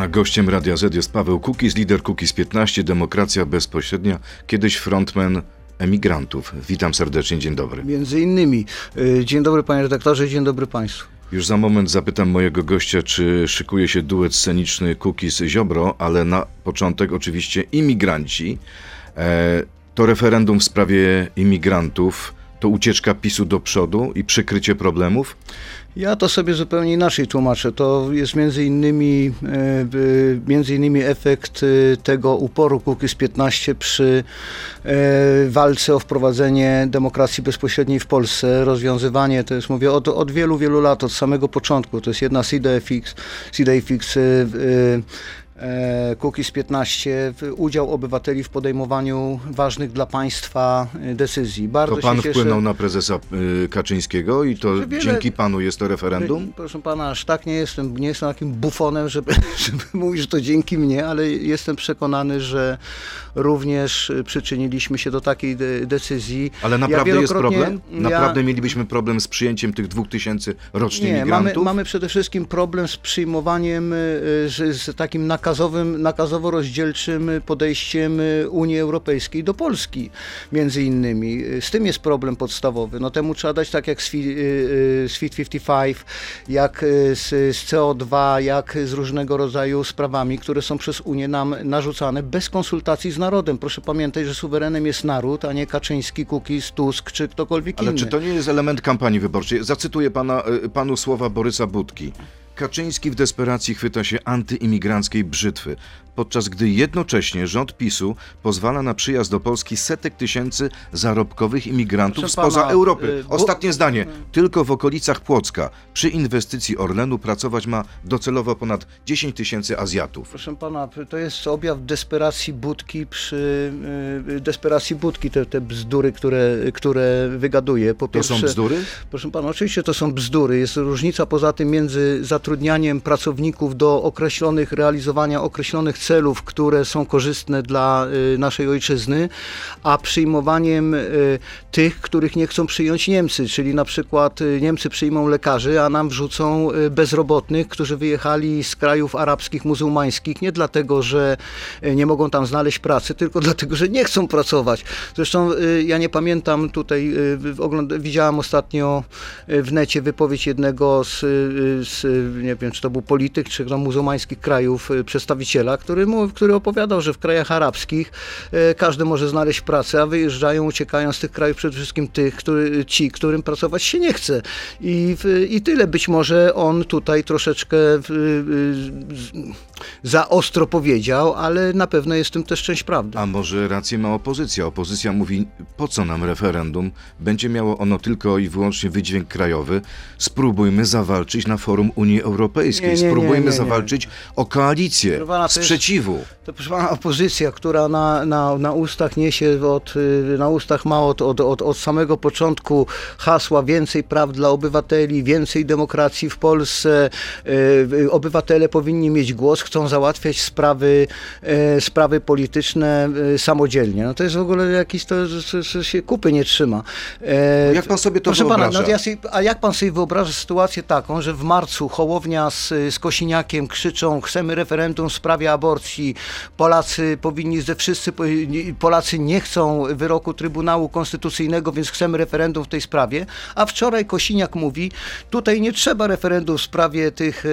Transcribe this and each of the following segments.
A gościem Radia Z jest Paweł Kukiz, lider Kukiz 15, Demokracja Bezpośrednia, kiedyś frontman emigrantów. Witam serdecznie, dzień dobry. Między innymi. Y, dzień dobry panie redaktorze, dzień dobry państwu. Już za moment zapytam mojego gościa, czy szykuje się duet sceniczny Kukiz-Ziobro, ale na początek oczywiście imigranci. E, to referendum w sprawie imigrantów to ucieczka PiSu do przodu i przykrycie problemów? Ja to sobie zupełnie inaczej tłumaczę. To jest między innymi, e, między innymi efekt e, tego uporu Kukiz 15 przy e, walce o wprowadzenie demokracji bezpośredniej w Polsce. Rozwiązywanie, to jest mówię od, od wielu, wielu lat, od samego początku. To jest jedna z idei fix, z idei fix Kukiz 15, udział obywateli w podejmowaniu ważnych dla państwa e, decyzji. Bardzo to pan wpłynął cieszę. na prezesa e, Kaczyńskiego i to wiele... dzięki panu jest to referendum? Proszę pana, aż tak nie jestem, nie jestem takim bufonem, żeby, żeby mówić, że to dzięki mnie, ale jestem przekonany, że również przyczyniliśmy się do takiej de decyzji. Ale naprawdę ja jest problem? Naprawdę ja... mielibyśmy problem z przyjęciem tych dwóch tysięcy rocznie nie, migrantów? Mamy, mamy przede wszystkim problem z przyjmowaniem, e, z, z takim nakazem nakazowym, nakazowo-rozdzielczym podejściem Unii Europejskiej do Polski, między innymi. Z tym jest problem podstawowy. No temu trzeba dać tak jak z Fit 55, jak z, z CO2, jak z różnego rodzaju sprawami, które są przez Unię nam narzucane bez konsultacji z narodem. Proszę pamiętać, że suwerenem jest naród, a nie Kaczyński, Kukiz, Tusk czy ktokolwiek Ale inny. Ale czy to nie jest element kampanii wyborczej? Zacytuję pana, y, panu słowa Borysa Budki. Kaczyński w desperacji chwyta się antyimigranckiej brzytwy, podczas gdy jednocześnie rząd PiSu pozwala na przyjazd do Polski setek tysięcy zarobkowych imigrantów Proszę spoza pana, Europy. Y, Ostatnie zdanie. Tylko w okolicach Płocka przy inwestycji Orlenu pracować ma docelowo ponad 10 tysięcy Azjatów. Proszę pana, to jest objaw desperacji Budki przy y, desperacji Budki, te, te bzdury, które, które wygaduje. Po pierwsze, to są bzdury? Proszę pana, oczywiście to są bzdury. Jest różnica poza tym między zatrudnianiem pracowników do określonych, realizowania określonych celów, które są korzystne dla y, naszej ojczyzny, a przyjmowaniem y, tych, których nie chcą przyjąć Niemcy, czyli na przykład y, Niemcy przyjmą lekarzy, a nam wrzucą bezrobotnych, którzy wyjechali z krajów arabskich, muzułmańskich, nie dlatego, że nie mogą tam znaleźć pracy, tylko dlatego, że nie chcą pracować. Zresztą ja nie pamiętam tutaj, widziałam ostatnio w necie wypowiedź jednego z, z nie wiem, czy to był polityk, czy muzułmańskich krajów, przedstawiciela, który, który opowiadał, że w krajach arabskich e, każdy może znaleźć pracę, a wyjeżdżają, uciekają z tych krajów przede wszystkim tych, który, ci, którym pracować się nie chce. I, I tyle. Być może on tutaj troszeczkę za ostro powiedział, ale na pewno jest w tym też część prawdy. A może rację ma opozycja? Opozycja mówi, po co nam referendum? Będzie miało ono tylko i wyłącznie wydźwięk krajowy. Spróbujmy zawalczyć na forum Unii Europejskiej. Nie, nie, Spróbujmy nie, zawalczyć o koalicję sprzeciwu. To proszę pana opozycja, która na, na, na ustach niesie od, y, na ustach ma od, od, od, od samego początku hasła więcej praw dla obywateli, więcej demokracji w Polsce, y, obywatele powinni mieć głos, chcą załatwiać sprawy, y, sprawy polityczne samodzielnie. No to jest w ogóle jakiś, to, to się kupy nie trzyma. No jak pan sobie to Proszę wyobraża? Pana, no ja sobie, a jak pan sobie wyobraża sytuację taką, że w marcu Hołownia z, z Kosiniakiem krzyczą chcemy referendum w sprawie aborcji, Polacy powinni, ze wszyscy Polacy nie chcą wyroku Trybunału Konstytucyjnego, więc chcemy referendum w tej sprawie, a wczoraj Kosiniak mówi, tutaj nie trzeba referendum w sprawie tych y,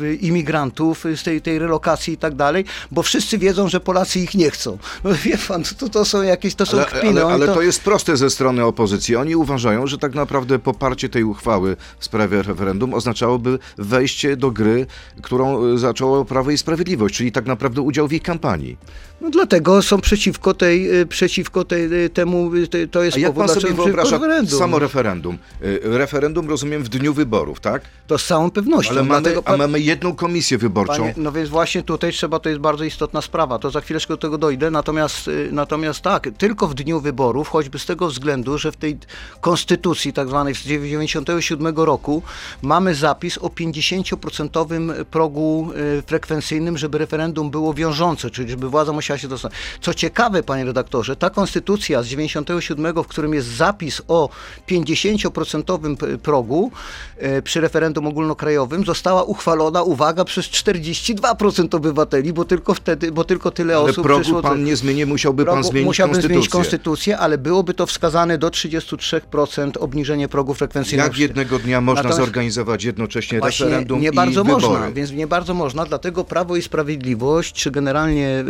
y, imigrantów, z tej, tej relokacji i tak dalej, bo wszyscy wiedzą, że Polacy ich nie chcą. No wie pan, to, to są jakieś, to są ale, kpiny. Ale, ale to... to jest proste ze strony opozycji. Oni uważają, że tak naprawdę poparcie tej uchwały w sprawie referendum oznaczałoby wejście do gry, którą y, zaczęło Prawo i Sprawiedliwość, czyli tak naprawdę udział w ich kampanii. No dlatego są przeciwko tej, y, przeciwko tej, y, temu, y, to jest A jak pan sobie wyobraża referendum. samo referendum? Referendum rozumiem w dniu wyborów, tak? To z całą pewnością. Ale mamy, a mamy jedną komisję wyborczą. Panie, no więc właśnie tutaj trzeba, to jest bardzo istotna sprawa, to za chwileczkę do tego dojdę, natomiast, natomiast tak, tylko w dniu wyborów, choćby z tego względu, że w tej konstytucji tak zwanej z 1997 roku mamy zapis o 50% progu frekwencyjnym, żeby referendum było wiążące, czyli żeby władza musiała się dostać. Co ciekawe, panie redaktorze, ta konstytucja z 97, w którym jest zapis o 50% progu e, przy referendum ogólnokrajowym, została uchwalona, uwaga, przez 42 2% obywateli, bo tylko wtedy, bo tylko tyle Ale osób progu przyszło. pan nie zmieni, musiałby pan Progu- zmienić Musiałbym konstytucję. zmienić konstytucję, ale byłoby to wskazane do 33% obniżenie progu frekwencyjnego. Jak jednego dnia można Natomiast- zorganizować jednocześnie Właśnie referendum nie i bardzo wybory? można, więc nie bardzo można, dlatego Prawo i Sprawiedliwość, czy generalnie y,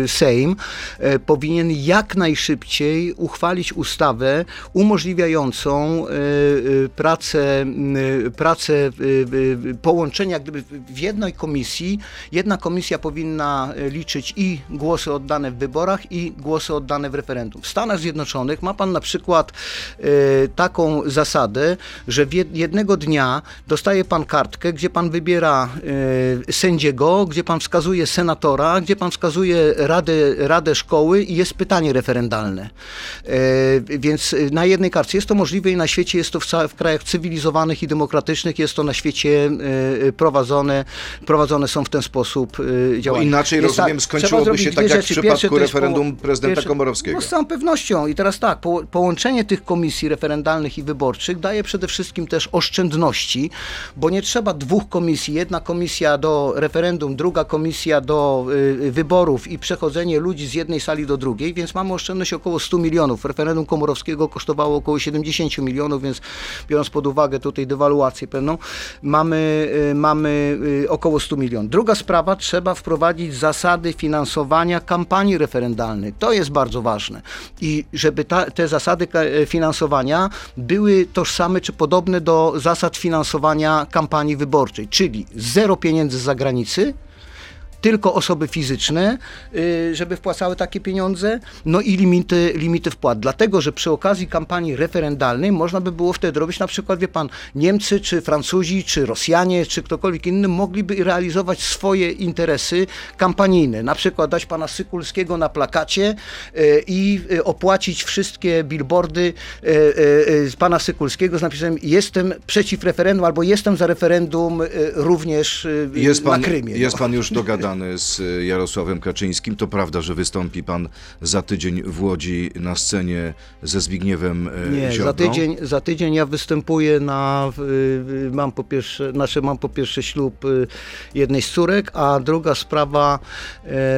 y, Sejm y, powinien jak najszybciej uchwalić ustawę umożliwiającą y, y, pracę, pracę połączenia gdyby w jednej komisji. Jedna komisja powinna liczyć i głosy oddane w wyborach i głosy oddane w referendum. W Stanach Zjednoczonych ma pan na przykład taką zasadę, że jednego dnia dostaje pan kartkę, gdzie pan wybiera sędziego, gdzie pan wskazuje senatora, gdzie pan wskazuje radę, radę szkoły i jest pytanie referendalne. Y, więc na jednej kartce jest to możliwe i na świecie jest to w, w krajach cywilizowanych i demokratycznych, jest to na świecie y, prowadzone, prowadzone są w ten sposób Bo działania. inaczej, Więc rozumiem, tak, skończyłoby się tak jak w przypadku Pierwsze referendum poło- prezydenta pierwsze- Komorowskiego. No z całą pewnością. I teraz tak, po, połączenie tych komisji referendalnych i wyborczych daje przede wszystkim też oszczędności, bo nie trzeba dwóch komisji. Jedna komisja do referendum, druga komisja do y, wyborów i przechodzenie ludzi z jednej sali do drugiej, więc mamy oszczędność około 100 milionów. Referendum Komorowskiego kosztowało około 70 milionów, więc biorąc pod uwagę tutaj dewaluację pewną, mamy, y, mamy y, około 100 milionów. Druga sprawa, trzeba wprowadzić zasady finansowania kampanii referendalnej. To jest bardzo ważne. I żeby ta, te zasady e, finansowania były tożsame czy podobne do zasad finansowania kampanii wyborczej, czyli zero pieniędzy z zagranicy, tylko osoby fizyczne, y, żeby wpłacały takie pieniądze, no i limity, limity wpłat. Dlatego, że przy okazji kampanii referendalnej można by było wtedy robić, na przykład, wie pan, Niemcy, czy Francuzi, czy Rosjanie, czy ktokolwiek inny mogliby realizować swoje interesy kampanijne. Na przykład dać pana Sykulskiego na plakacie y, i y, opłacić wszystkie billboardy z pana Sykulskiego z napisem jestem przeciw referendum albo jestem za referendum również Jest pan, na Krymie. jest no. pan już dogadany z y, Jarosławem Kaczyńskim. To prawda, że wystąpi pan za tydzień w Łodzi na scenie ze Zbigniewem y, Nie, za tydzień, za tydzień ja występuję na, mam po pierwsze, znaczy mam po pierwsze ślub y, jednej z córek, a druga sprawa,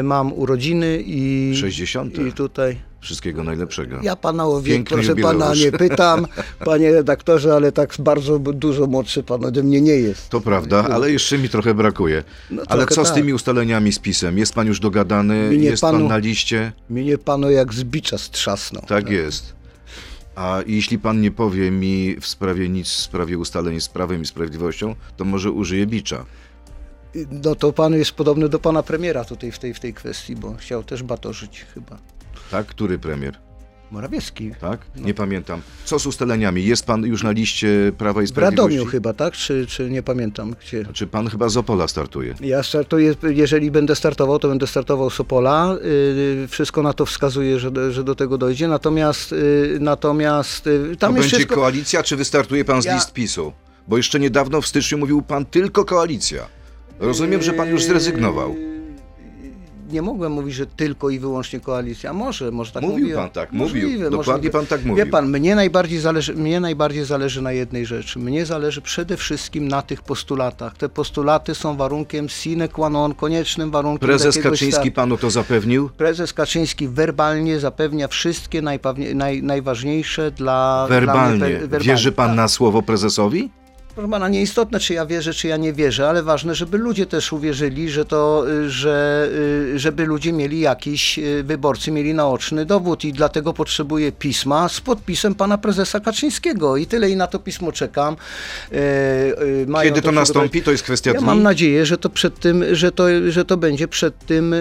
mam urodziny i... 60. I tutaj... Wszystkiego najlepszego. Ja pana o wiek, Piękny proszę jubileusz. pana, nie pytam, panie redaktorze, ale tak bardzo dużo młodszy pan ode mnie nie jest. To prawda, ale jeszcze mi trochę brakuje. No, ale trochę co z tak. tymi ustaleniami z PiSem? Jest pan już dogadany? Mnie jest pan panu- na liście? Mnie pano jak z bicza strzasnął. Tak jest. A jeśli pan nie powie mi w sprawie nic, w sprawie ustaleń z Prawem i Sprawiedliwością, to może użyję bicza. No to pan jest podobny do pana premiera tutaj w tej, w tej kwestii, bo chciał też batorzyć chyba. Tak? Który premier? Morawiecki. Tak? No. Nie pamiętam. Co z ustaleniami? Jest pan już na liście Prawa i W Sprawiedliwości? Radomiu chyba, tak? Czy, czy nie pamiętam gdzie. Czy pan chyba z Opola startuje? Ja startuję, jeżeli będę startował, to będę startował z Opola. Yy, wszystko na to wskazuje, że, do- że do tego dojdzie. Natomiast, yy, natomiast yy, tam to jest będzie wszystko... koalicja, czy wystartuje pan z Ja- list PiSu? Bo jeszcze niedawno w styczniu mówił pan tylko koalicja. Rozumiem, że pan już zrezygnował. Nie mogłem mówić, że tylko i wyłącznie koalicja. Może, może tak Mówił mówiłem. pan tak, mówił. Możliwe, Dokładnie możliwe. pan tak mówił. Wie pan, mnie najbardziej, zależy, mnie najbardziej zależy na jednej rzeczy. Mnie zależy przede wszystkim na tych postulatach. Te postulaty są warunkiem sine qua non, koniecznym warunkiem Prezes Kaczyński startu. panu to zapewnił? Prezes Kaczyński werbalnie zapewnia wszystkie naj, najważniejsze dla Werbalnie. Dla mnie, pe- Wierzy pan Tak. na słowo prezesowi? Proszę pana, nieistotne, czy ja wierzę, czy ja nie wierzę, ale ważne, żeby ludzie też uwierzyli, że to, y, że, y, żeby ludzie mieli jakiś, y, wyborcy mieli naoczny dowód i dlatego potrzebuję pisma z podpisem pana prezesa Kaczyńskiego i tyle i na to pismo czekam. Y, mają Kiedy to przygotować- nastąpi? To jest kwestia ja dni? mam nadzieję, że to przed tym, że to, że to będzie przed tym,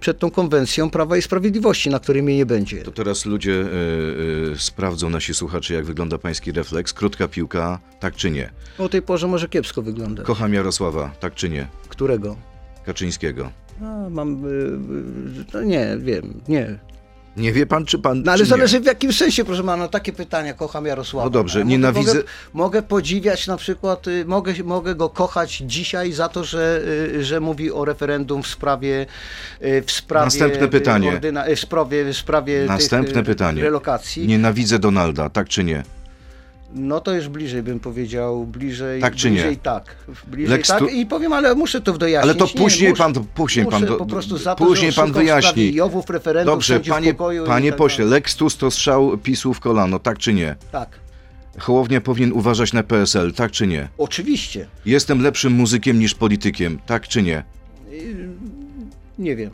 przed tą konwencją Prawa i Sprawiedliwości, na której mnie nie będzie. To teraz ludzie y, y, sprawdzą, nasi słuchacze, jak wygląda pański refleks. Krótka piłka, tak czy nie? O tej porze może kiepsko wygląda. Kocham Jarosława, tak czy nie? Którego? Kaczyńskiego. A, mam, y, y, no nie, wiem, nie. Nie wie pan, czy pan. No ale czy nie? zależy w jakim sensie, proszę pana, no takie pytania, kocham Jarosława. No dobrze, Ja nienawidzę- Mogę, mogę podziwiać na przykład, y, mogę, mogę go kochać dzisiaj za to, że, że mówi o referendum w sprawie w sprawie Następne pytanie. Ordyna, w sprawie, w sprawie Następne tych, pytanie. relokacji. Nienawidzę Donalda, tak czy nie? No to już bliżej bym powiedział, bliżej Tak czy nie? bliżej tak. Bliżej Lex tak tu- i powiem, ale muszę to wyjaśnić. Ale to Nie, później muszę- pan, później pan, do- po prostu za to, później że pan szukam w sprawie wyjaśni. Jowów, referendum, Dobrze, sędziów panie, pokoju i panie tak pośle, dalej. Lex Tus to strzał PiSu w kolano, tak czy nie? Tak, Hołownia powinien uważać na PSL, tak czy nie? oczywiście. Jestem lepszym muzykiem niż politykiem, tak czy nie? Nie wiem.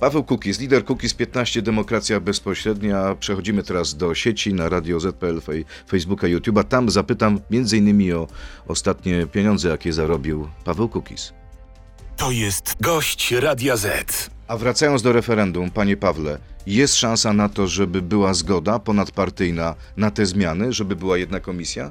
Paweł Kukiz, lider Kukiz 15, Demokracja Bezpośrednia. Przechodzimy teraz do sieci na Radio ZPL, Facebooka, YouTube'a. Tam zapytam m.in. o ostatnie pieniądze, jakie zarobił Paweł Kukiz. To jest gość Radia Z. A wracając do referendum, panie Pawle, jest szansa na to, żeby była zgoda ponadpartyjna na te zmiany, żeby była jedna komisja?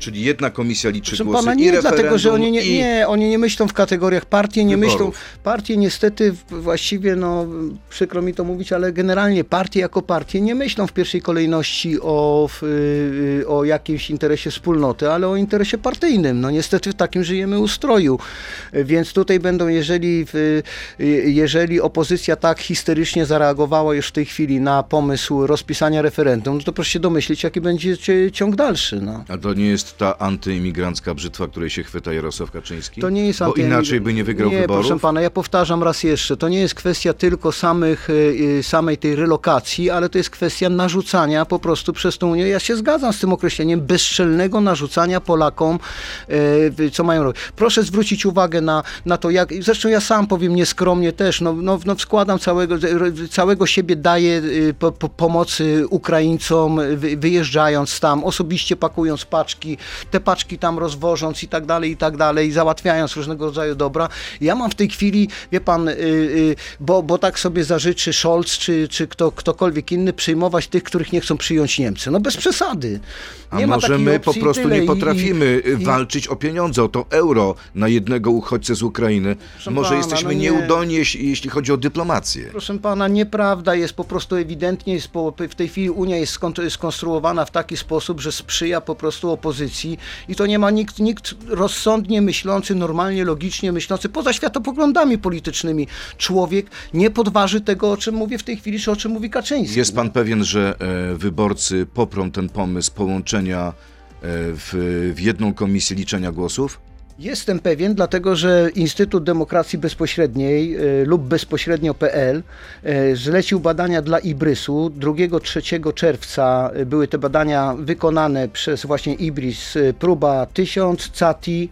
Czyli jedna komisja liczy Proszę głosy pana, i nie, referendum, dlatego że oni nie, i... nie, oni nie myślą w kategoriach partii, nie myślą. Wyborów. Partie niestety właściwie, no przykro mi to mówić, ale generalnie partie jako partie nie myślą w pierwszej kolejności o, w, y, o jakimś interesie wspólnoty, ale o interesie partyjnym. No niestety w takim żyjemy ustroju. Więc tutaj będą, jeżeli, w, y, jeżeli opozycja tak histerycznie zareagowała już w tej chwili na pomysł rozpisania referendum, no to proszę się domyślić, jaki będzie ciąg dalszy. No. A to nie jest ta antyimigrancka brzytwa, której się chwyta Jarosław Kaczyński? To nie jest Bo inaczej by nie wygrał nie, wyborów? proszę pana, ja powtarzam raz jeszcze, to nie jest kwestia tylko samych, y, y, samej tej relokacji, ale to jest kwestia narzucania po prostu przez tą Unię. Ja się zgadzam z tym określeniem bezczelnego narzucania Polakom, y, co mają robić. Proszę zwrócić uwagę na, na to, jak, zresztą ja sam powiem nieskromnie też, no, no, no składam całego, całego siebie daję po, po, pomocy Ukraińcom, wy, wyjeżdżając tam, osobiście pakując paczki, te paczki tam rozwożąc i tak dalej, i tak dalej, załatwiając różnego rodzaju dobra. Ja mam w tej chwili, wie pan, y, y, bo, bo tak sobie zażyczy Scholz czy, czy kto, ktokolwiek inny przyjmować tych, których nie chcą przyjąć Niemcy. No bez przesady. A Nie ma może my po i prostu nie I- potrafimy i- walczyć o pieniądze, o to euro na jednego uchodźcę z Ukrainy. Proszę może pana, jesteśmy no nie. nieudolni, jeśli, jeśli chodzi o dyplomację. Proszę pana, nieprawda jest po prostu ewidentnie, jest po, w tej chwili Unia jest skon- skonstruowana w taki sposób, że sprzyja po prostu opozycji i to nie ma nikt, nikt rozsądnie myślący, normalnie, logicznie myślący, poza światopoglądami politycznymi. Człowiek nie podważy tego, o czym mówię w tej chwili, czy o czym mówi Kaczyński. Jest pan pewien, że e, wyborcy poprą ten pomysł połączenia e, w, w jedną komisję liczenia głosów? Jestem pewien, dlatego że Instytut Demokracji Bezpośredniej y, lub bezpośrednio.pl y, zlecił badania dla Ibrysu. 2-3 czerwca y, były te badania wykonane przez właśnie Ibris. Próba 1000 CATI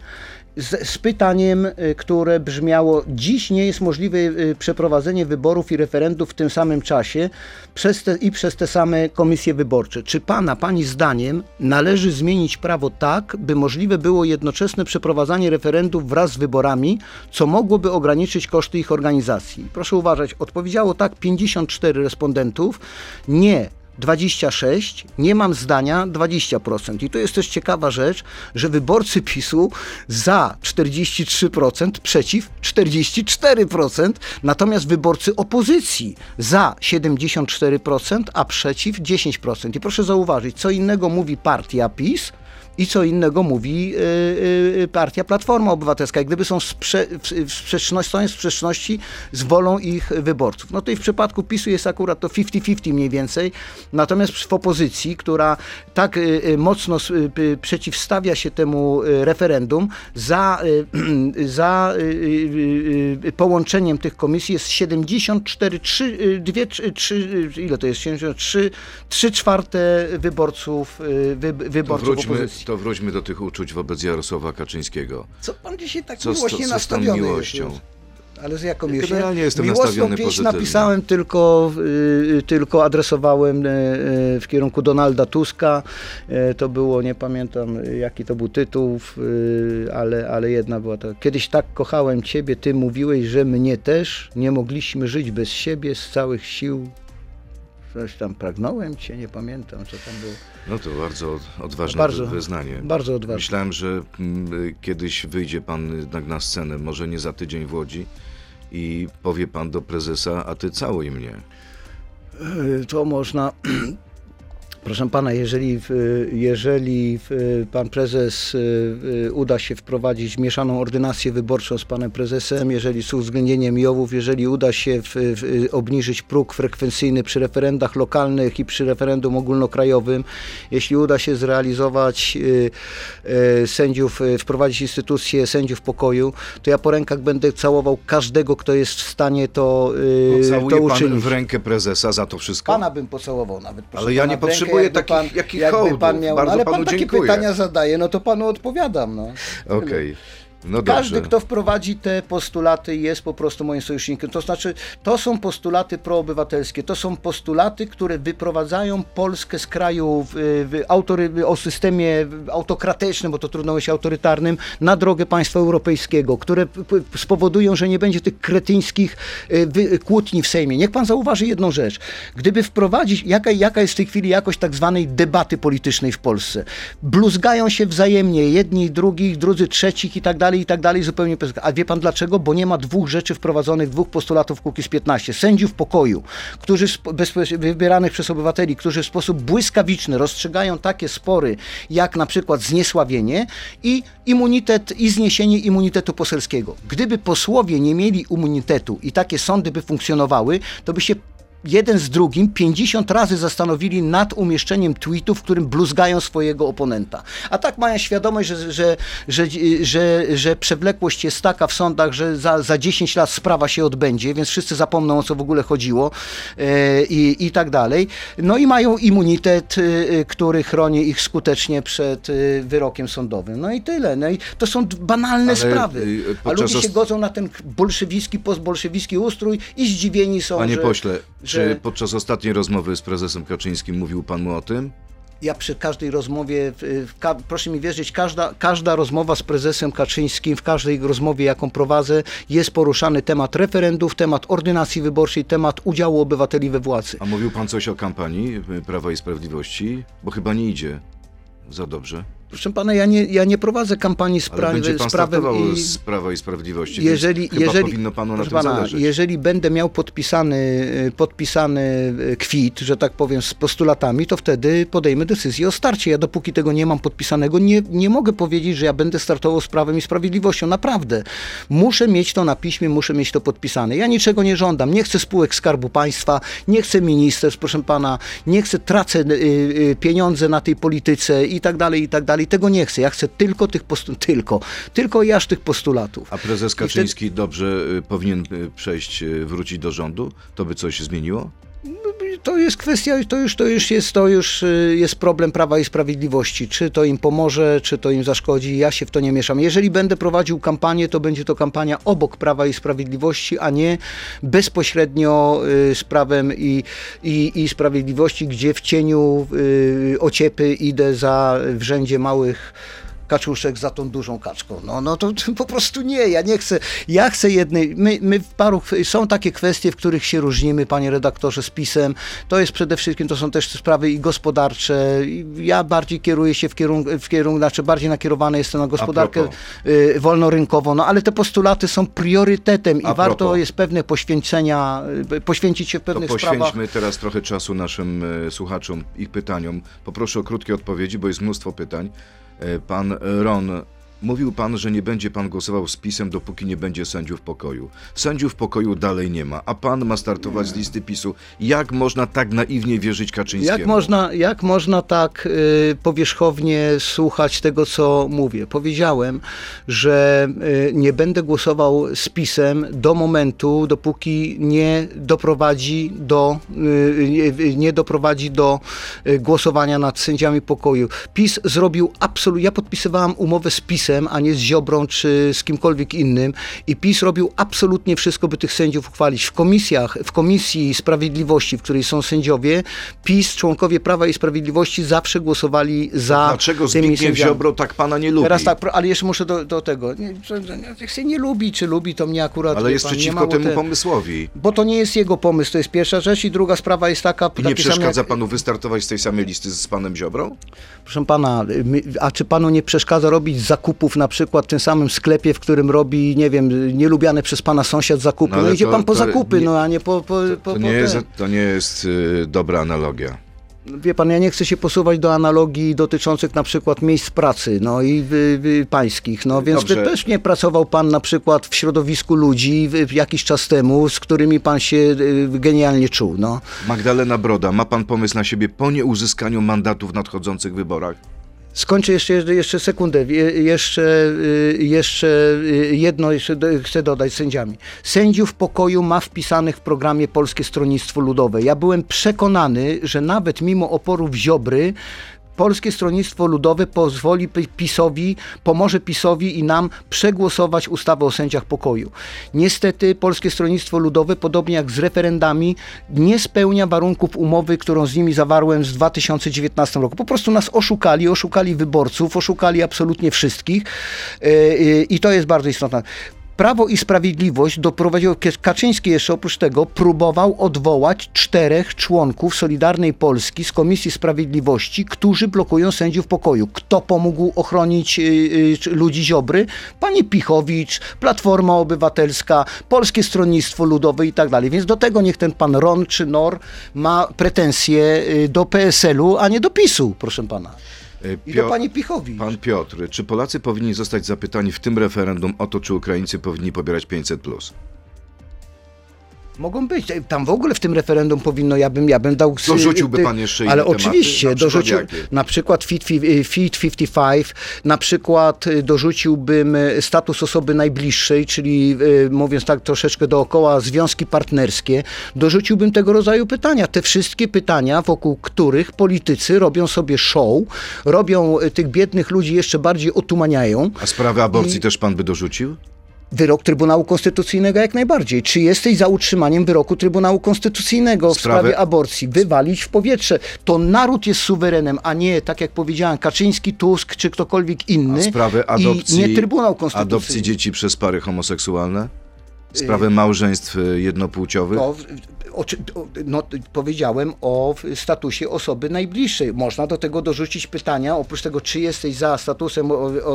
z, z pytaniem, y, które brzmiało: Dziś nie jest możliwe y, przeprowadzenie wyborów i referendów w tym samym czasie przez te, i przez te same komisje wyborcze. Czy pana, pani zdaniem należy zmienić prawo tak, by możliwe było jednoczesne przeprowadzanie referendów wraz z wyborami, co mogłoby ograniczyć koszty ich organizacji? Proszę uważać, odpowiedziało tak 54 respondentów, nie 26, nie mam zdania 20%. I to jest też ciekawa rzecz, że wyborcy PiSu za 43%, przeciw 44%, natomiast wyborcy opozycji za 74%, a przeciw 10%. I proszę zauważyć, co innego mówi partia PiS, i co innego mówi y, y, partia Platforma Obywatelska. Jak gdyby są sprze, w, sprzeczności, są w sprzeczności z wolą ich wyborców. No to i w przypadku PiSu jest akurat to 50-50 mniej więcej, natomiast w opozycji, która tak y, y, mocno y, y, przeciwstawia się temu y, referendum, za, y, za y, y, y, połączeniem tych komisji jest 74, 3, 2, 3, ile to jest? 73, 3 czwarte wyborców, y, wy, wyborców opozycji. To wróćmy do tych uczuć wobec Jarosława Kaczyńskiego. Co pan dzisiaj tak Co miłośnie co z tą nastawiony miłością? jest? Ale z jaką miłością? Generalnie jestem Miłosną nastawiony pieśń pozytywnie. napisałem tylko, y, tylko adresowałem y, y, w kierunku Donalda Tuska. Y, to było, nie pamiętam y, jaki to był tytuł, y, ale, ale jedna była to. Kiedyś tak kochałem ciebie, ty mówiłeś, że mnie też. Nie mogliśmy żyć bez siebie z całych sił. Coś tam pragnąłem cię, nie pamiętam co tam było. No to bardzo od- odważne Bardzo, wy- wyznanie. Bardzo odważne. Myślałem, że mm, kiedyś wyjdzie pan jednak na scenę, może nie za tydzień w Łodzi i powie pan do prezesa, a ty całuj mnie. Y, to można. Proszę pana, jeżeli, jeżeli pan prezes y, uda się wprowadzić mieszaną ordynację wyborczą z panem prezesem, jeżeli z uwzględnieniem JOW-ów, jeżeli uda się w, w, obniżyć próg frekwencyjny przy referendach lokalnych i przy referendum ogólnokrajowym, jeśli uda się zrealizować y, y, sędziów, wprowadzić instytucję sędziów pokoju, to ja po rękach będę całował każdego, kto jest w stanie to, to Całuje pan uczynić. w rękę prezesa za to wszystko? Pana bym pocałował nawet. Ale ja nie w rękę, potrzebuję jakby takich- jakich jakby pan miał, Bardzo Ale panu pan takie dziękuję. pytania zadaje, no to panu odpowiadam. No. Okej. No Każdy, kto wprowadzi te postulaty, jest po prostu moim sojusznikiem. To znaczy, to są postulaty proobywatelskie, to są postulaty, które wyprowadzają Polskę z kraju w, w autory, o systemie autokratycznym, bo to trudno mówić autorytarnym, na drogę państwa europejskiego, które spowodują, że nie będzie tych kretyńskich wy- kłótni w Sejmie. Niech pan zauważy jedną rzecz. Gdyby wprowadzić, jaka, jaka jest w tej chwili jakość tak zwanej debaty politycznej w Polsce? Bluzgają się wzajemnie, jedni, drugich, drudzy, trzecich i tak dalej, i tak dalej, zupełnie bez... A wie pan dlaczego? Bo nie ma dwóch rzeczy wprowadzonych, dwóch postulatów Kukiz 15. Sędziów pokoju, którzy wybieranych przez obywateli, którzy w sposób błyskawiczny rozstrzygają takie spory, jak na przykład zniesławienie i immunitet i zniesienie immunitetu poselskiego. Gdyby posłowie nie mieli immunitetu i takie sądy by funkcjonowały, to by się jeden z drugim 50 razy zastanowili nad umieszczeniem tweetu, w którym bluzgają swojego oponenta. A tak mają świadomość, że, że, że, że, że przewlekłość jest taka w sądach, że za, za 10 lat sprawa się odbędzie, więc wszyscy zapomną o co w ogóle chodziło e, i, i tak dalej. No i mają immunitet, e, który chroni ich skutecznie przed e, wyrokiem sądowym. No i tyle. No i to są banalne Ale, sprawy. A ludzie się godzą na ten bolszewicki, postbolszewicki ustrój i zdziwieni są, Panie że, pośle, czy podczas ostatniej rozmowy z prezesem Kaczyńskim mówił pan mu o tym? Ja przy każdej rozmowie, ka, proszę mi wierzyć, każda, każda rozmowa z prezesem Kaczyńskim, w każdej rozmowie, jaką prowadzę, jest poruszany temat referendów, temat ordynacji wyborczej, temat udziału obywateli we władzy. A mówił pan coś o kampanii Prawa i Sprawiedliwości? Bo chyba nie idzie za dobrze. Proszę pana, ja nie, ja nie prowadzę kampanii pan z prawem i... z Prawa i Sprawiedliwości, jeżeli, jeżeli, powinno panu na tym pana, zależeć. jeżeli będę miał podpisany, y, podpisany y, kwit, że tak powiem, z postulatami, to wtedy podejmę decyzję o starcie. Ja dopóki tego nie mam podpisanego, nie, nie mogę powiedzieć, że ja będę startował z Prawem i Sprawiedliwością. Naprawdę. Muszę mieć to na piśmie, muszę mieć to podpisane. Ja niczego nie żądam. Nie chcę spółek Skarbu Państwa, nie chcę ministerstw, proszę pana, nie chcę, tracę y, pieniądze na tej polityce i tak dalej, i tak dalej. Tego nie chcę. Ja chcę tylko tych postulatów, tylko, tylko i aż tych postulatów. A prezes wtedy- Kaczyński dobrze y, powinien y, przejść, y, wrócić do rządu? To by coś zmieniło? To jest kwestia, to już, to już jest, to już y, jest problem Prawa i Sprawiedliwości. Czy to im pomoże, czy to im zaszkodzi, ja się w to nie mieszam. Jeżeli będę prowadził kampanię, to będzie to kampania obok Prawa i Sprawiedliwości, a nie bezpośrednio y, z Prawem i, i, i Sprawiedliwości, gdzie w cieniu y, ociepy idę za w rzędzie małych kaczuszek za tą dużą kaczką. No, no to, to po prostu nie, ja nie chcę, ja chcę jednej, my, my w paru, są takie kwestie, w których się różnimy, panie redaktorze, z PiSem, to jest przede wszystkim, to są też sprawy i gospodarcze, ja bardziej kieruję się w kierunku, w kierunku znaczy bardziej nakierowany jestem na gospodarkę y, wolnorynkową, no ale te postulaty są priorytetem i A warto propos. jest pewne poświęcenia, y, poświęcić się w To pewnych sprawach. poświęćmy teraz trochę czasu naszym e, słuchaczom, ich pytaniom. Poproszę o krótkie odpowiedzi, bo jest mnóstwo pytań. Pan Ron, mówił pan, że nie będzie pan głosował z PiSem, dopóki nie będzie sędziów pokoju. Sędziów pokoju dalej nie ma, a pan ma startować z listy PiSu. Jak można tak naiwnie wierzyć Kaczyńskiemu? Jak można, jak można tak y, powierzchownie słuchać tego, co mówię? Powiedziałem, że y, nie będę głosował z PiSem do momentu, dopóki nie doprowadzi do, y, nie, doprowadzi do y, głosowania nad sędziami pokoju. PiS zrobił absolutnie, ja podpisywałam umowę z PiSem, a nie z Ziobrą czy z kimkolwiek innym i PiS robił absolutnie wszystko, by tych sędziów uchwalić. W komisjach, w Komisji Sprawiedliwości, w której są sędziowie, PiS, członkowie Prawa i Sprawiedliwości zawsze głosowali za Dlaczego Zbigniew. Ziobro tak pana nie lubi? Teraz tak, ale jeszcze muszę do, do tego. Jak się nie lubi, czy lubi, to mnie akurat. Ale jest pan, przeciwko temu te- pomysłowi. Bo to nie jest jego pomysł, to jest pierwsza rzecz. I druga sprawa jest taka. I nie przeszkadza jak- panu wystartować z tej samej listy z panem Ziobrą? Proszę pana, a czy panu nie przeszkadza robić zakupów na przykład w tym samym sklepie, w którym robi, nie wiem, nielubiany przez pana sąsiad zakupy? No No, idzie to- pan po zakupy, nie- no a nie po, po, To po nie jest, to nie jest y, dobra analogia. Wie pan, ja nie chcę się posuwać do analogii dotyczących na przykład miejsc pracy, no i y, y, pańskich, no więc Dobrze. też nie pracował pan na przykład w środowisku ludzi y, jakiś czas temu, z którymi pan się y, genialnie czuł, no. Magdalena Broda, ma pan pomysł na siebie po nieuzyskaniu mandatu w nadchodzących wyborach? Skończę jeszcze, jeszcze sekundę. Je- Jeszcze, y, jeszcze y, jedno jeszcze chcę dodać sędziami. Sędziów pokoju ma wpisanych w programie Polskie Stronnictwo Ludowe. Ja byłem przekonany, że nawet mimo oporów Ziobry Polskie Stronnictwo Ludowe pozwoli PiSowi, pomoże PiSowi i nam przegłosować ustawę o sędziach pokoju. Niestety Polskie Stronnictwo Ludowe, podobnie jak z referendami, nie spełnia warunków umowy, którą z nimi zawarłem z 2019 roku. Po prostu nas oszukali, oszukali wyborców, oszukali absolutnie wszystkich e, e, i to jest bardzo istotne. Prawo i Sprawiedliwość doprowadziło, Kaczyński jeszcze oprócz tego próbował odwołać czterech członków Solidarnej Polski z Komisji Sprawiedliwości, którzy blokują sędziów pokoju. Kto pomógł ochronić y, y, ludzi Ziobry? Pani Pichowicz, Platforma Obywatelska, Polskie Stronnictwo Ludowe i tak dalej. Więc do tego niech ten pan Ron czy Nor ma pretensje y, do PSL-u, a nie do PiSu, proszę pana. E, I Pio- do pani Pichowicz. Pan Piotr, czy Polacy powinni zostać zapytani w tym referendum o to, czy Ukraińcy powinni pobierać 500? Mogą być. Tam w ogóle w tym referendum powinno, ja bym, ja bym dał... Dorzuciłby ty- pan jeszcze inne Ale tematy? oczywiście, Na dorzucił jakie? na przykład Fit, fi- Fit 55, na przykład y, dorzuciłbym y, status osoby najbliższej, czyli y, mówiąc tak troszeczkę dookoła, związki partnerskie. Dorzuciłbym tego rodzaju pytania. Te wszystkie pytania, wokół których politycy robią sobie show, robią y, tych biednych ludzi jeszcze bardziej otumaniają. A sprawę aborcji I- też pan by dorzucił? Wyrok Trybunału Konstytucyjnego jak najbardziej. Czy jesteś za utrzymaniem wyroku Trybunału Konstytucyjnego w sprawie aborcji? Wywalić w powietrze. To naród jest suwerenem, a nie, tak jak powiedziałem, Kaczyński, Tusk czy ktokolwiek inny. A sprawę I adopcji, nie Trybunał Konstytucyjny. adopcji dzieci przez pary homoseksualne? Sprawę małżeństw y, jednopłciowych? To, o- no, powiedziałem o statusie osoby najbliższej. Można do tego dorzucić pytania, oprócz tego, czy jesteś za statusem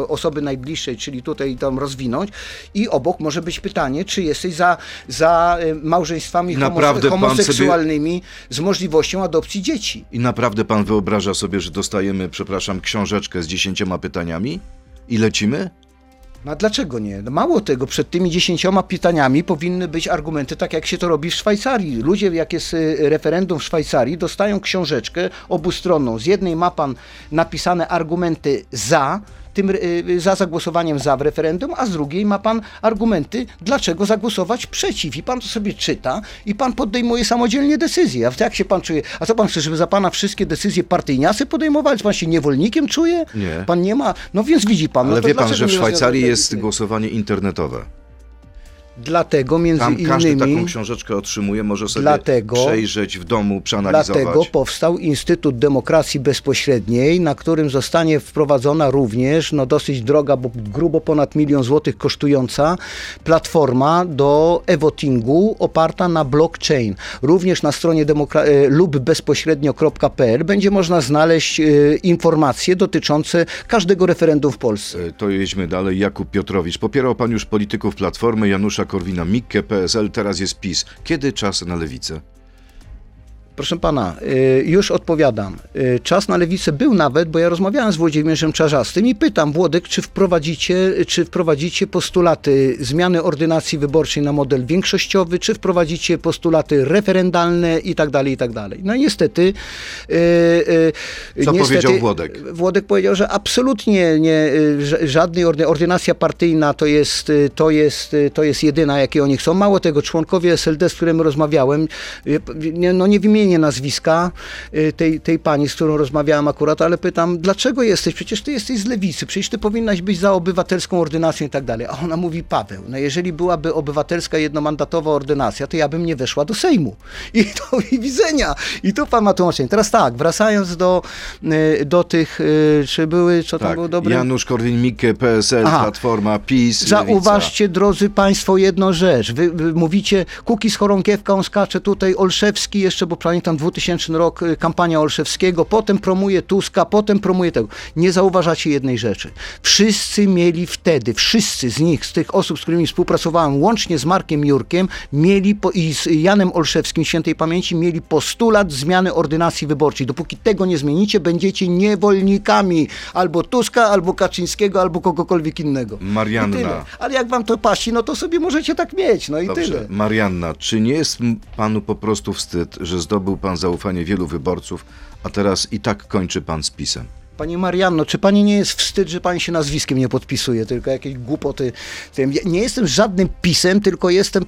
osoby najbliższej, czyli tutaj tam rozwinąć. I obok może być pytanie, czy jesteś za, za y, małżeństwami Naprawdę homo, pan sobie- homoseksualnymi z możliwością adopcji dzieci. I naprawdę pan wyobraża sobie, że dostajemy, przepraszam, książeczkę z dziesięcioma pytaniami? I lecimy? No a dlaczego nie? No mało tego, przed tymi dziesięcioma pytaniami powinny być argumenty, tak jak się to robi w Szwajcarii. Ludzie, jak jest y, referendum w Szwajcarii, dostają książeczkę obustronną. Z jednej ma pan napisane argumenty za, tym, y, y, za zagłosowaniem za w referendum, a z drugiej ma pan argumenty, dlaczego zagłosować przeciw. I pan to sobie czyta i pan podejmuje samodzielnie decyzję. A jak się pan czuje? A co pan chce, żeby za pana wszystkie decyzje partyjniacy podejmowali? Czy pan się niewolnikiem czuje? Nie. Pan nie ma. No więc widzi pan. Ale no to wie pan, że w Szwajcarii jest głosowanie internetowe. Dlatego między Tam każdy innymi taką książeczkę otrzymuje, może sobie Dlatego- przejrzeć w domu, przeanalizować. dlatego powstał Instytut Demokracji Bezpośredniej, na którym zostanie wprowadzona również no dosyć droga, bo grubo ponad milion złotych kosztująca platforma do e-votingu oparta na blockchain. Również na stronie demokra- e, lub bezpośrednio.pl będzie można znaleźć e, informacje dotyczące każdego referendum w Polsce. E, To jedźmy dalej. Jakub Piotrowicz. Popierał pan już polityków Platformy, Janusza Korwina-Mikke, PSL, teraz jest PiS. Kiedy czas na lewicę? Proszę pana, y, już odpowiadam. Y, Czas na lewicę był nawet, bo ja rozmawiałem z Włodzimierzem Czarzastym i pytam, Włodek, czy wprowadzicie, czy wprowadzicie postulaty zmiany ordynacji wyborczej na model większościowy, czy wprowadzicie postulaty referendalne i tak dalej, i tak dalej. No i niestety... y, Co niestety powiedział Włodek? Włodek powiedział, że absolutnie nie, ża- żadnej ordy- ordynacja partyjna to jest, to, jest, to jest jedyna, jakie oni chcą. Mało tego, członkowie SLD, z którym rozmawiałem, nie- no nie wymienię nazwiska y, tej, tej pani, z którą rozmawiałem akurat, ale pytam, dlaczego jesteś? Przecież ty jesteś z lewicy, przecież ty powinnaś być za obywatelską ordynacją i tak dalej. A ona mówi, Paweł, no jeżeli byłaby obywatelska jednomandatowa ordynacja, to ja bym nie weszła do Sejmu. I to i widzenia. I tu pan ma tłumaczenie. Teraz tak, wracając do, y, do tych, y, czy były, co tam Tak, było dobre? Janusz Korwin-Mikke, PSL, Aha. Platforma, PiS, Zauważcie, drodzy Państwo, jedną rzecz. Wy, wy mówicie, Kuki z chorągiewką, on skacze tutaj, Olszewski jeszcze, bo pamiętam 2000 rok, y, kampania Olszewskiego, potem promuje Tuska, potem promuje tego. Nie zauważacie jednej rzeczy. Wszyscy mieli wtedy, wszyscy z nich, z tych osób, z którymi współpracowałem, łącznie z Markiem Jurkiem, mieli po, i z Janem Olszewskim, świętej pamięci, mieli postulat zmiany ordynacji wyborczej. Dopóki tego nie zmienicie, będziecie niewolnikami albo Tuska, albo Kaczyńskiego, albo kogokolwiek innego. Marianna. Ale jak wam to pasi, no to sobie możecie tak mieć, no i Dobrze. tyle. Marianna, czy nie jest panu po prostu wstyd, że zdobył pan zaufanie wielu wyborców, a teraz i tak kończy pan z pisem? Pani Marianno, czy pani nie jest wstyd, że pani się nazwiskiem nie podpisuje, tylko jakieś głupoty? Ja nie jestem żadnym pisem, tylko jestem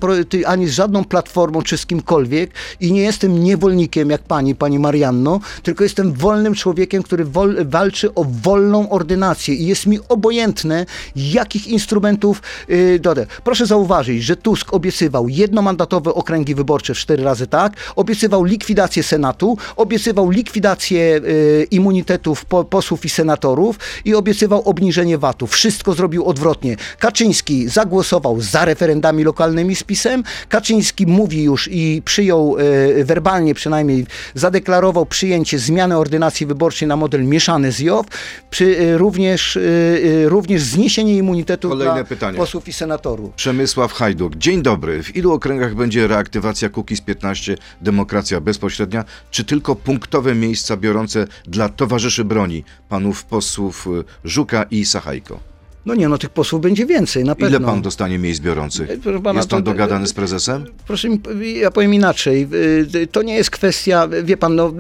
ani z żadną platformą czy z kimkolwiek i nie jestem niewolnikiem jak pani, pani Marianno, tylko jestem wolnym człowiekiem, który wol, walczy o wolną ordynację i jest mi obojętne, jakich instrumentów yy, dodę. Proszę zauważyć, że Tusk obiecywał jednomandatowe okręgi wyborcze w cztery razy tak, obiecywał likwidację Senatu, obiecywał likwidację yy, immunitetów po, posłów i senatorów i obiecywał obniżenie VAT-u. Wszystko zrobił odwrotnie. Kaczyński zagłosował za referendami lokalnymi z PiSem. Kaczyński mówi już i przyjął e, werbalnie przynajmniej, zadeklarował przyjęcie zmiany ordynacji wyborczej na model mieszany z JOW, przy, e, również, e, e, również zniesienie immunitetu Kolejne dla pytanie. posłów i senatorów. Przemysław Hajduk. Dzień dobry. W ilu okręgach będzie reaktywacja Kukiz 15 Demokracja Bezpośrednia, czy tylko punktowe miejsca biorące dla towarzyszy broni, panów posłów Żuka i Sachajko? No nie, no tych posłów będzie więcej, na pewno. Ile pan dostanie miejsc biorących? Pana, Jest pan to- dogadany z prezesem? Proszę mi, ja powiem inaczej. Y, To nie jest kwestia, wie pan, no...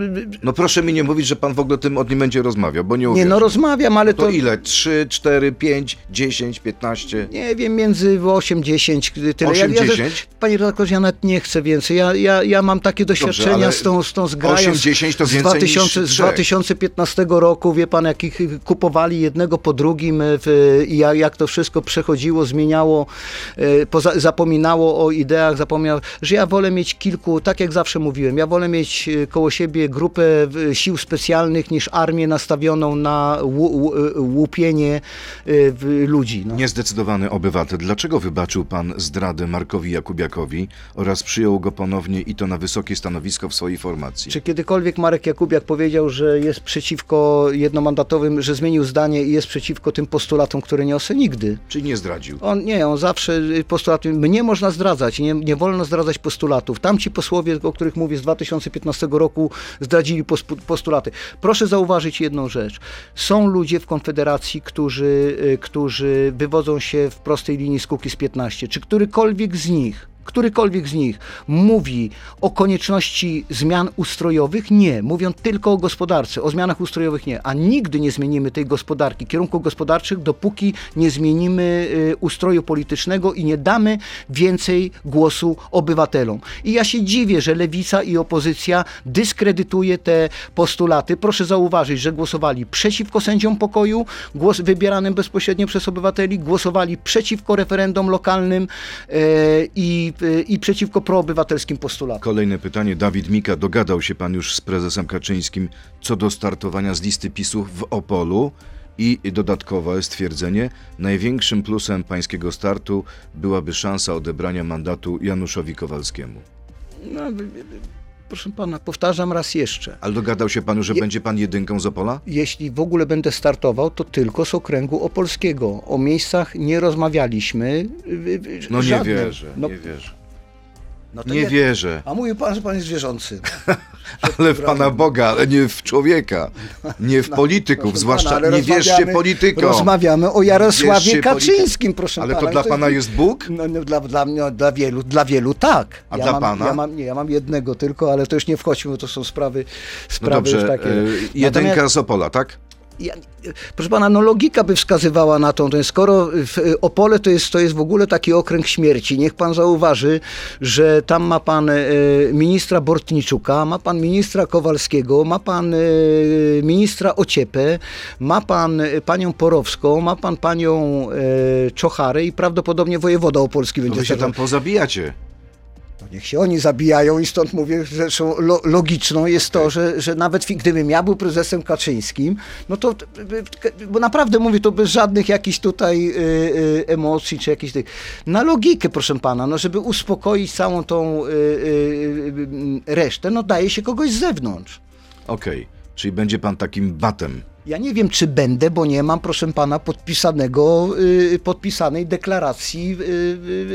No proszę mi nie mówić, że pan w ogóle tym o tym będzie rozmawiał, bo nie Nie, uwierzę. no rozmawiam, ale To to... ile? 3, 4, 5, 10, 15? Nie wiem, między 8, 10, tyle. 8, ja, ja, 10? Panie redaktorze, ja nawet nie chcę więcej. Ja, ja, ja mam takie doświadczenia ale z tą, z tą zgrają 8, z- 10 to więcej niż 2000, z trzech. 2015 roku. Wie pan, jak ich kupowali jednego po drugim w, i jak, jak to wszystko przechodziło, zmieniało, e, poza, zapominało o ideach, zapomniał, że ja wolę mieć kilku, tak jak zawsze mówiłem, ja wolę mieć e, koło siebie grupę sił specjalnych niż armię nastawioną na łupienie e, w- ludzi. No. Niezdecydowany obywatel, dlaczego wybaczył pan zdradę Markowi Jakubiakowi oraz przyjął go ponownie i to na wysokie stanowisko w swojej formacji? Czy kiedykolwiek Marek Jakubiak powiedział, że jest przeciwko jednomandatowym, że zmienił zdanie i jest przeciwko tym postulatom, które niosę? Nigdy. Czy nie zdradził? On nie, on zawsze y, postulaty, mnie można zdradzać, nie, nie wolno zdradzać postulatów. Tamci posłowie, o których mówię z 2015 roku, zdradzili postulaty. Proszę zauważyć jedną rzecz. Są ludzie w Konfederacji, którzy, y, którzy wywodzą się w prostej linii z Kukiz 15. Czy którykolwiek z nich którykolwiek z nich mówi o konieczności zmian ustrojowych? Nie. Mówią tylko o gospodarce, o zmianach ustrojowych nie. A nigdy nie zmienimy tej gospodarki, kierunków gospodarczych, dopóki nie zmienimy y, ustroju politycznego i nie damy więcej głosu obywatelom. I ja się dziwię, że lewica i opozycja dyskredytuje te postulaty. Proszę zauważyć, że głosowali przeciwko sędziom pokoju, głos wybieranym bezpośrednio przez obywateli, głosowali przeciwko referendum lokalnym e, i, i przeciwko proobywatelskim postulatom. Kolejne pytanie. Dawid Mika, dogadał się pan już z prezesem Kaczyńskim co do startowania z listy PiSu w Opolu? I dodatkowe stwierdzenie, największym plusem pańskiego startu byłaby szansa odebrania mandatu Januszowi Kowalskiemu. No, y, y, proszę pana, powtarzam raz jeszcze. Ale dogadał się panu, że Je- będzie pan jedynką z Opola? Jeśli w ogóle będę startował, to tylko z okręgu opolskiego. O miejscach nie rozmawialiśmy. y, y, No nie żadnym. wierzę, No, nie wierzę. no Nie wierzę. A mówił pan, że pan jest wierzący. Ale w Pana Boga, ale nie w człowieka, nie w polityków, Proszę zwłaszcza pana, ale nie wierzcie politykom. Rozmawiamy o Jarosławie Kaczyńskim, proszę Ale pana. to dla Pana jest Bóg? No, no, dla, dla, mnie- dla, wielu, dla wielu tak. A ja dla mam, pana? Ja mam, nie, ja mam jednego tylko, ale to już nie wchodźmy, bo to są sprawy, No sprawy już dobrze, takie. e, jedynka Natomiast- z Opola, tak? Ja, proszę pana, no logika by wskazywała na to, to jest, skoro w y, Opole to jest, to jest w ogóle taki okręg śmierci, niech pan zauważy, że tam ma pan e, ministra Bortniczuka, ma pan ministra Kowalskiego, ma pan e, ministra Ociepę, ma pan panią Porowską, ma pan panią Czocharę i prawdopodobnie wojewoda opolski będzie wy się tam pozabijacie. Niech się oni zabijają i stąd mówię, że rzeczą lo, logiczną jest to, że, że nawet gdybym ja był prezesem Kaczyńskim, no to, bo naprawdę mówię to bez żadnych jakichś tutaj y, y, emocji czy jakichś tych, na logikę proszę pana, no żeby uspokoić całą tą y, resztę, no daje się kogoś z zewnątrz. Okej, czyli będzie pan takim batem. Ja nie wiem, czy będę, bo nie mam, proszę pana, podpisanego, y, podpisanej deklaracji y,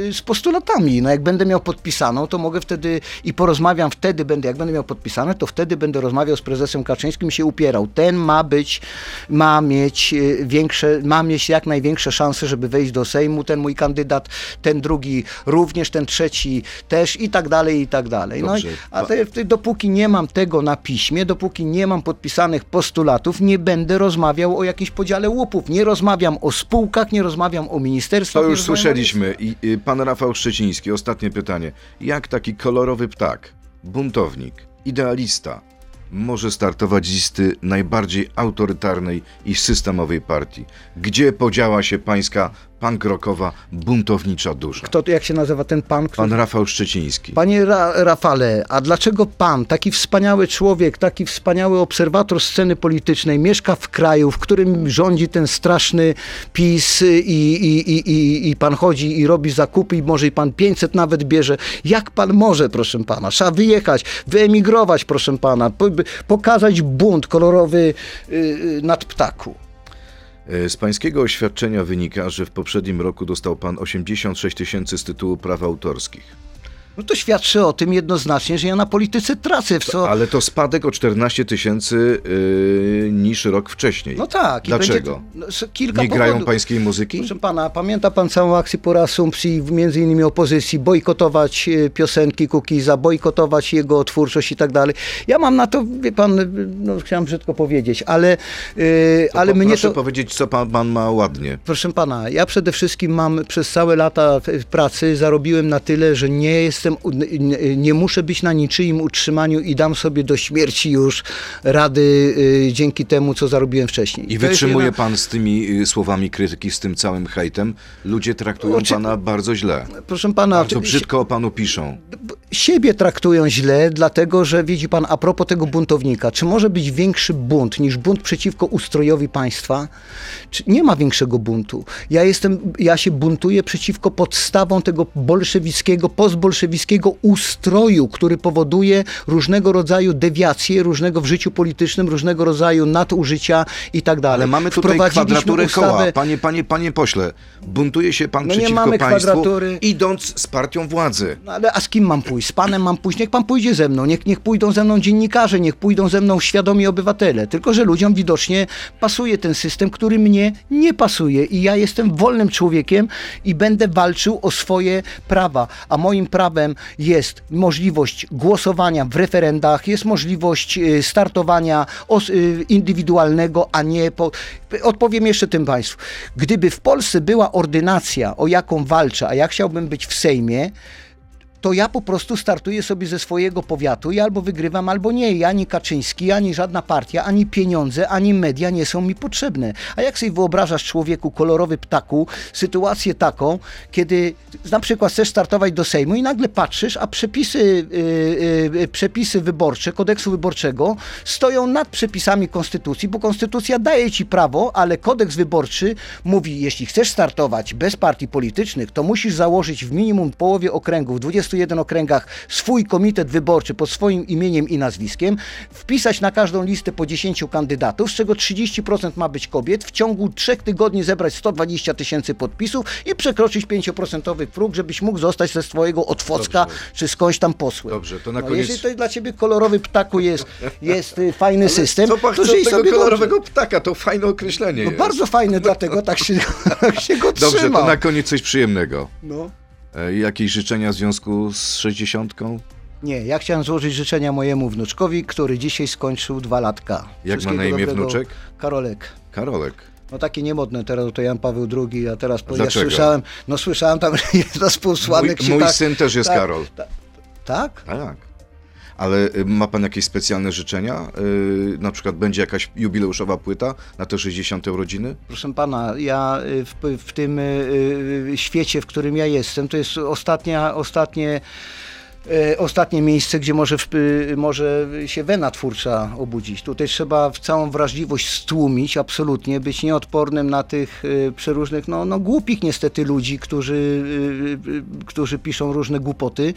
y, z postulatami. No jak będę miał podpisaną, to mogę wtedy i porozmawiam wtedy, będę, jak będę miał podpisane, to wtedy będę rozmawiał z prezesem Kaczyńskim i się upierał. Ten ma być, ma mieć większe, ma mieć jak największe szanse, żeby wejść do Sejmu, ten mój kandydat, ten drugi również, ten trzeci też i tak dalej, i tak dalej. No, Dobrze. a te, te, dopóki nie mam tego na piśmie, dopóki nie mam podpisanych postulatów, nie będę rozmawiał o jakimś podziale łupów. Nie rozmawiam o spółkach, nie rozmawiam o ministerstwach. To już słyszeliśmy. I, i pan Rafał Szczeciński, ostatnie pytanie. Jak taki kolorowy ptak, buntownik, idealista może startować z listy najbardziej autorytarnej i systemowej partii? Gdzie podziała się pańska pankrokowa, buntownicza dusza? Kto, to- jak się nazywa ten pan? Który... Pan Rafał Szczeciński. Panie Ra Rafale, a dlaczego pan, taki wspaniały człowiek, taki wspaniały obserwator sceny politycznej, mieszka w kraju, w którym rządzi ten straszny PiS i, i, i, i, i pan chodzi i robi zakupy i może i pan 500 nawet bierze. Jak pan może, proszę pana? Trzeba wyjechać, wyemigrować, proszę pana, po, pokazać bunt kolorowy y, y, nad ptaku. E, Z pańskiego oświadczenia wynika, że w poprzednim roku dostał pan 86 tysięcy z tytułu praw autorskich. No to świadczy o tym jednoznacznie, że ja na polityce tracę, w co... Ale to spadek o 14 tysięcy yy, niż rok wcześniej. No tak. Dlaczego? Będzie, no, kilka Nie grają powodów. pańskiej muzyki? Proszę pana, pamięta pan całą akcję po reasumpcji, między innymi opozycji, bojkotować e, piosenki Kukiza, bojkotować jego twórczość i tak dalej. Ja mam na to, wie pan, e, no chciałem brzydko powiedzieć, ale, e, To ale po- mnie proszę to... powiedzieć, co pan, pan ma ładnie. Proszę pana, ja przede wszystkim mam przez całe lata pracy zarobiłem na tyle, że nie jestem, nie muszę być na niczyim utrzymaniu i dam sobie do śmierci już rady e, dzięki temu, co zarobiłem wcześniej. I To wytrzymuje jedna- pan z tymi y, słowami krytyki, z tym całym hejtem. Ludzie traktują Oczy- pana bardzo źle. Proszę pana, Bardzo brzydko o panu piszą. siebie traktują źle, dlatego że widzi pan, a propos tego buntownika, czy może być większy bunt niż bunt przeciwko ustrojowi państwa? Czy nie ma większego buntu? Ja jestem, ja się buntuję przeciwko podstawom tego bolszewickiego, postbolszewickiego ustroju, który powoduje różnego rodzaju dewiacje, różnego w życiu politycznym, różnego rodzaju nadużycia i tak dalej. Ale mamy tutaj kwadraturę ustawę- koła. Panie, panie, panie pośle, buntuje się pan No nie przeciwko mamy państwu, kwadratury. idąc z partią władzy. No ale a z kim mam pójść? Z panem mam pójść? Niech pan pójdzie ze mną. Niech, niech pójdą ze mną dziennikarze, niech pójdą ze mną świadomi obywatele. Tylko, że ludziom widocznie pasuje ten system, który mnie nie pasuje. I ja jestem wolnym człowiekiem i będę walczył o swoje prawa. A moim prawem jest możliwość głosowania w referendach, jest możliwość y, startowania y, indywidualnego, a nie po... Odpowiem jeszcze tym państwu. Gdyby w Polsce była ordynacja, o jaką walczę, a ja chciałbym być w Sejmie, to ja po prostu startuję sobie ze swojego powiatu i albo wygrywam, albo nie. I ani Kaczyński, ani żadna partia, ani pieniądze, ani media nie są mi potrzebne. A jak sobie wyobrażasz człowieku, kolorowy ptaku, sytuację taką, kiedy na przykład chcesz startować do Sejmu i nagle patrzysz, a przepisy, yy, yy, przepisy wyborcze, kodeksu wyborczego stoją nad przepisami konstytucji, bo konstytucja daje ci prawo, ale kodeks wyborczy mówi, jeśli chcesz startować bez partii politycznych, to musisz założyć w minimum połowie okręgów, 21 okręgach, swój komitet wyborczy pod swoim imieniem i nazwiskiem, wpisać na każdą listę po 10 kandydatów, z czego 30% ma być kobiet, w ciągu trzech tygodni zebrać 120 tysięcy podpisów i przekroczyć 5% próg, żebyś mógł zostać ze swojego otwocka Dobrze. czy skądś tam posłem. Dobrze, to na No, koniec- Jeżeli to dla ciebie kolorowy ptaku jest, jest y, fajny system, Co pan to żyj tego sobie kolorowego dobrze. ptaka? To fajne określenie No jest. bardzo fajny, dlatego tak się, tak się go Dobrze, trzyma. to na koniec coś przyjemnego. No. E, jakieś życzenia w związku z 60? Nie, ja chciałem złożyć życzenia mojemu wnuczkowi, który dzisiaj skończył dwa latka. Jak ma na imię wnuczek? Karolek. Karolek. No takie niemodne teraz to Jan Paweł II, a teraz po, ja słyszałem, no słyszałem tam jeden z półsłanek Mój- się mój tak, syn też jest tak, Karol. ta- tak? Tak. Ale y, ma pan jakieś specjalne życzenia? Y, na przykład będzie jakaś jubileuszowa płyta na te 60. urodziny? Proszę pana, ja y, w, w tym świecie, w którym ja jestem, to jest ostatnia, ostatnie ostatnie miejsce, gdzie może, może się wena twórcza obudzić. Tutaj trzeba w całą wrażliwość stłumić, absolutnie, być nieodpornym na tych przeróżnych, no, no głupich niestety ludzi, którzy, którzy piszą różne głupoty.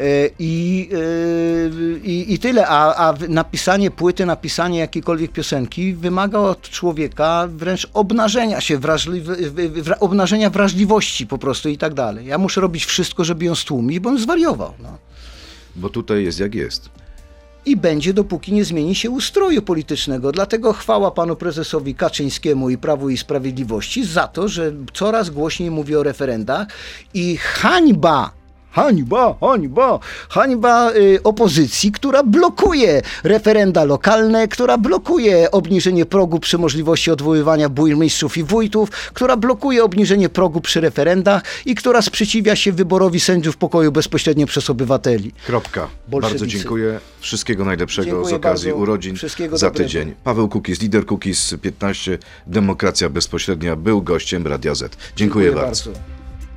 E, I, y, i, I tyle, a, a napisanie płyty, napisanie jakiejkolwiek piosenki wymaga od człowieka wręcz obnażenia się, wrażliwy, w- w- obnażenia wrażliwości po prostu i tak dalej. Ja muszę robić wszystko, żeby ją stłumić, bo on zwariował. No. Bo tutaj jest jak jest. I będzie, dopóki nie zmieni się ustroju politycznego. Dlatego chwała panu prezesowi Kaczyńskiemu i Prawu i Sprawiedliwości za to, że coraz głośniej mówi o referendach i hańba Hańba, hańba, hańba y, opozycji, która blokuje referenda lokalne, która blokuje obniżenie progu przy możliwości odwoływania burmistrzów i wójtów, która blokuje obniżenie progu przy referendach i która sprzeciwia się wyborowi sędziów pokoju bezpośrednio przez obywateli. Kropka. Bardzo dziękuję. Wszystkiego najlepszego Dziękuję z okazji bardzo. urodzin Wszystkiego za dobrego. tydzień. Paweł Kukiz, lider Kukiz 15, Demokracja Bezpośrednia, był gościem Radia Z. Dziękuję, bardzo.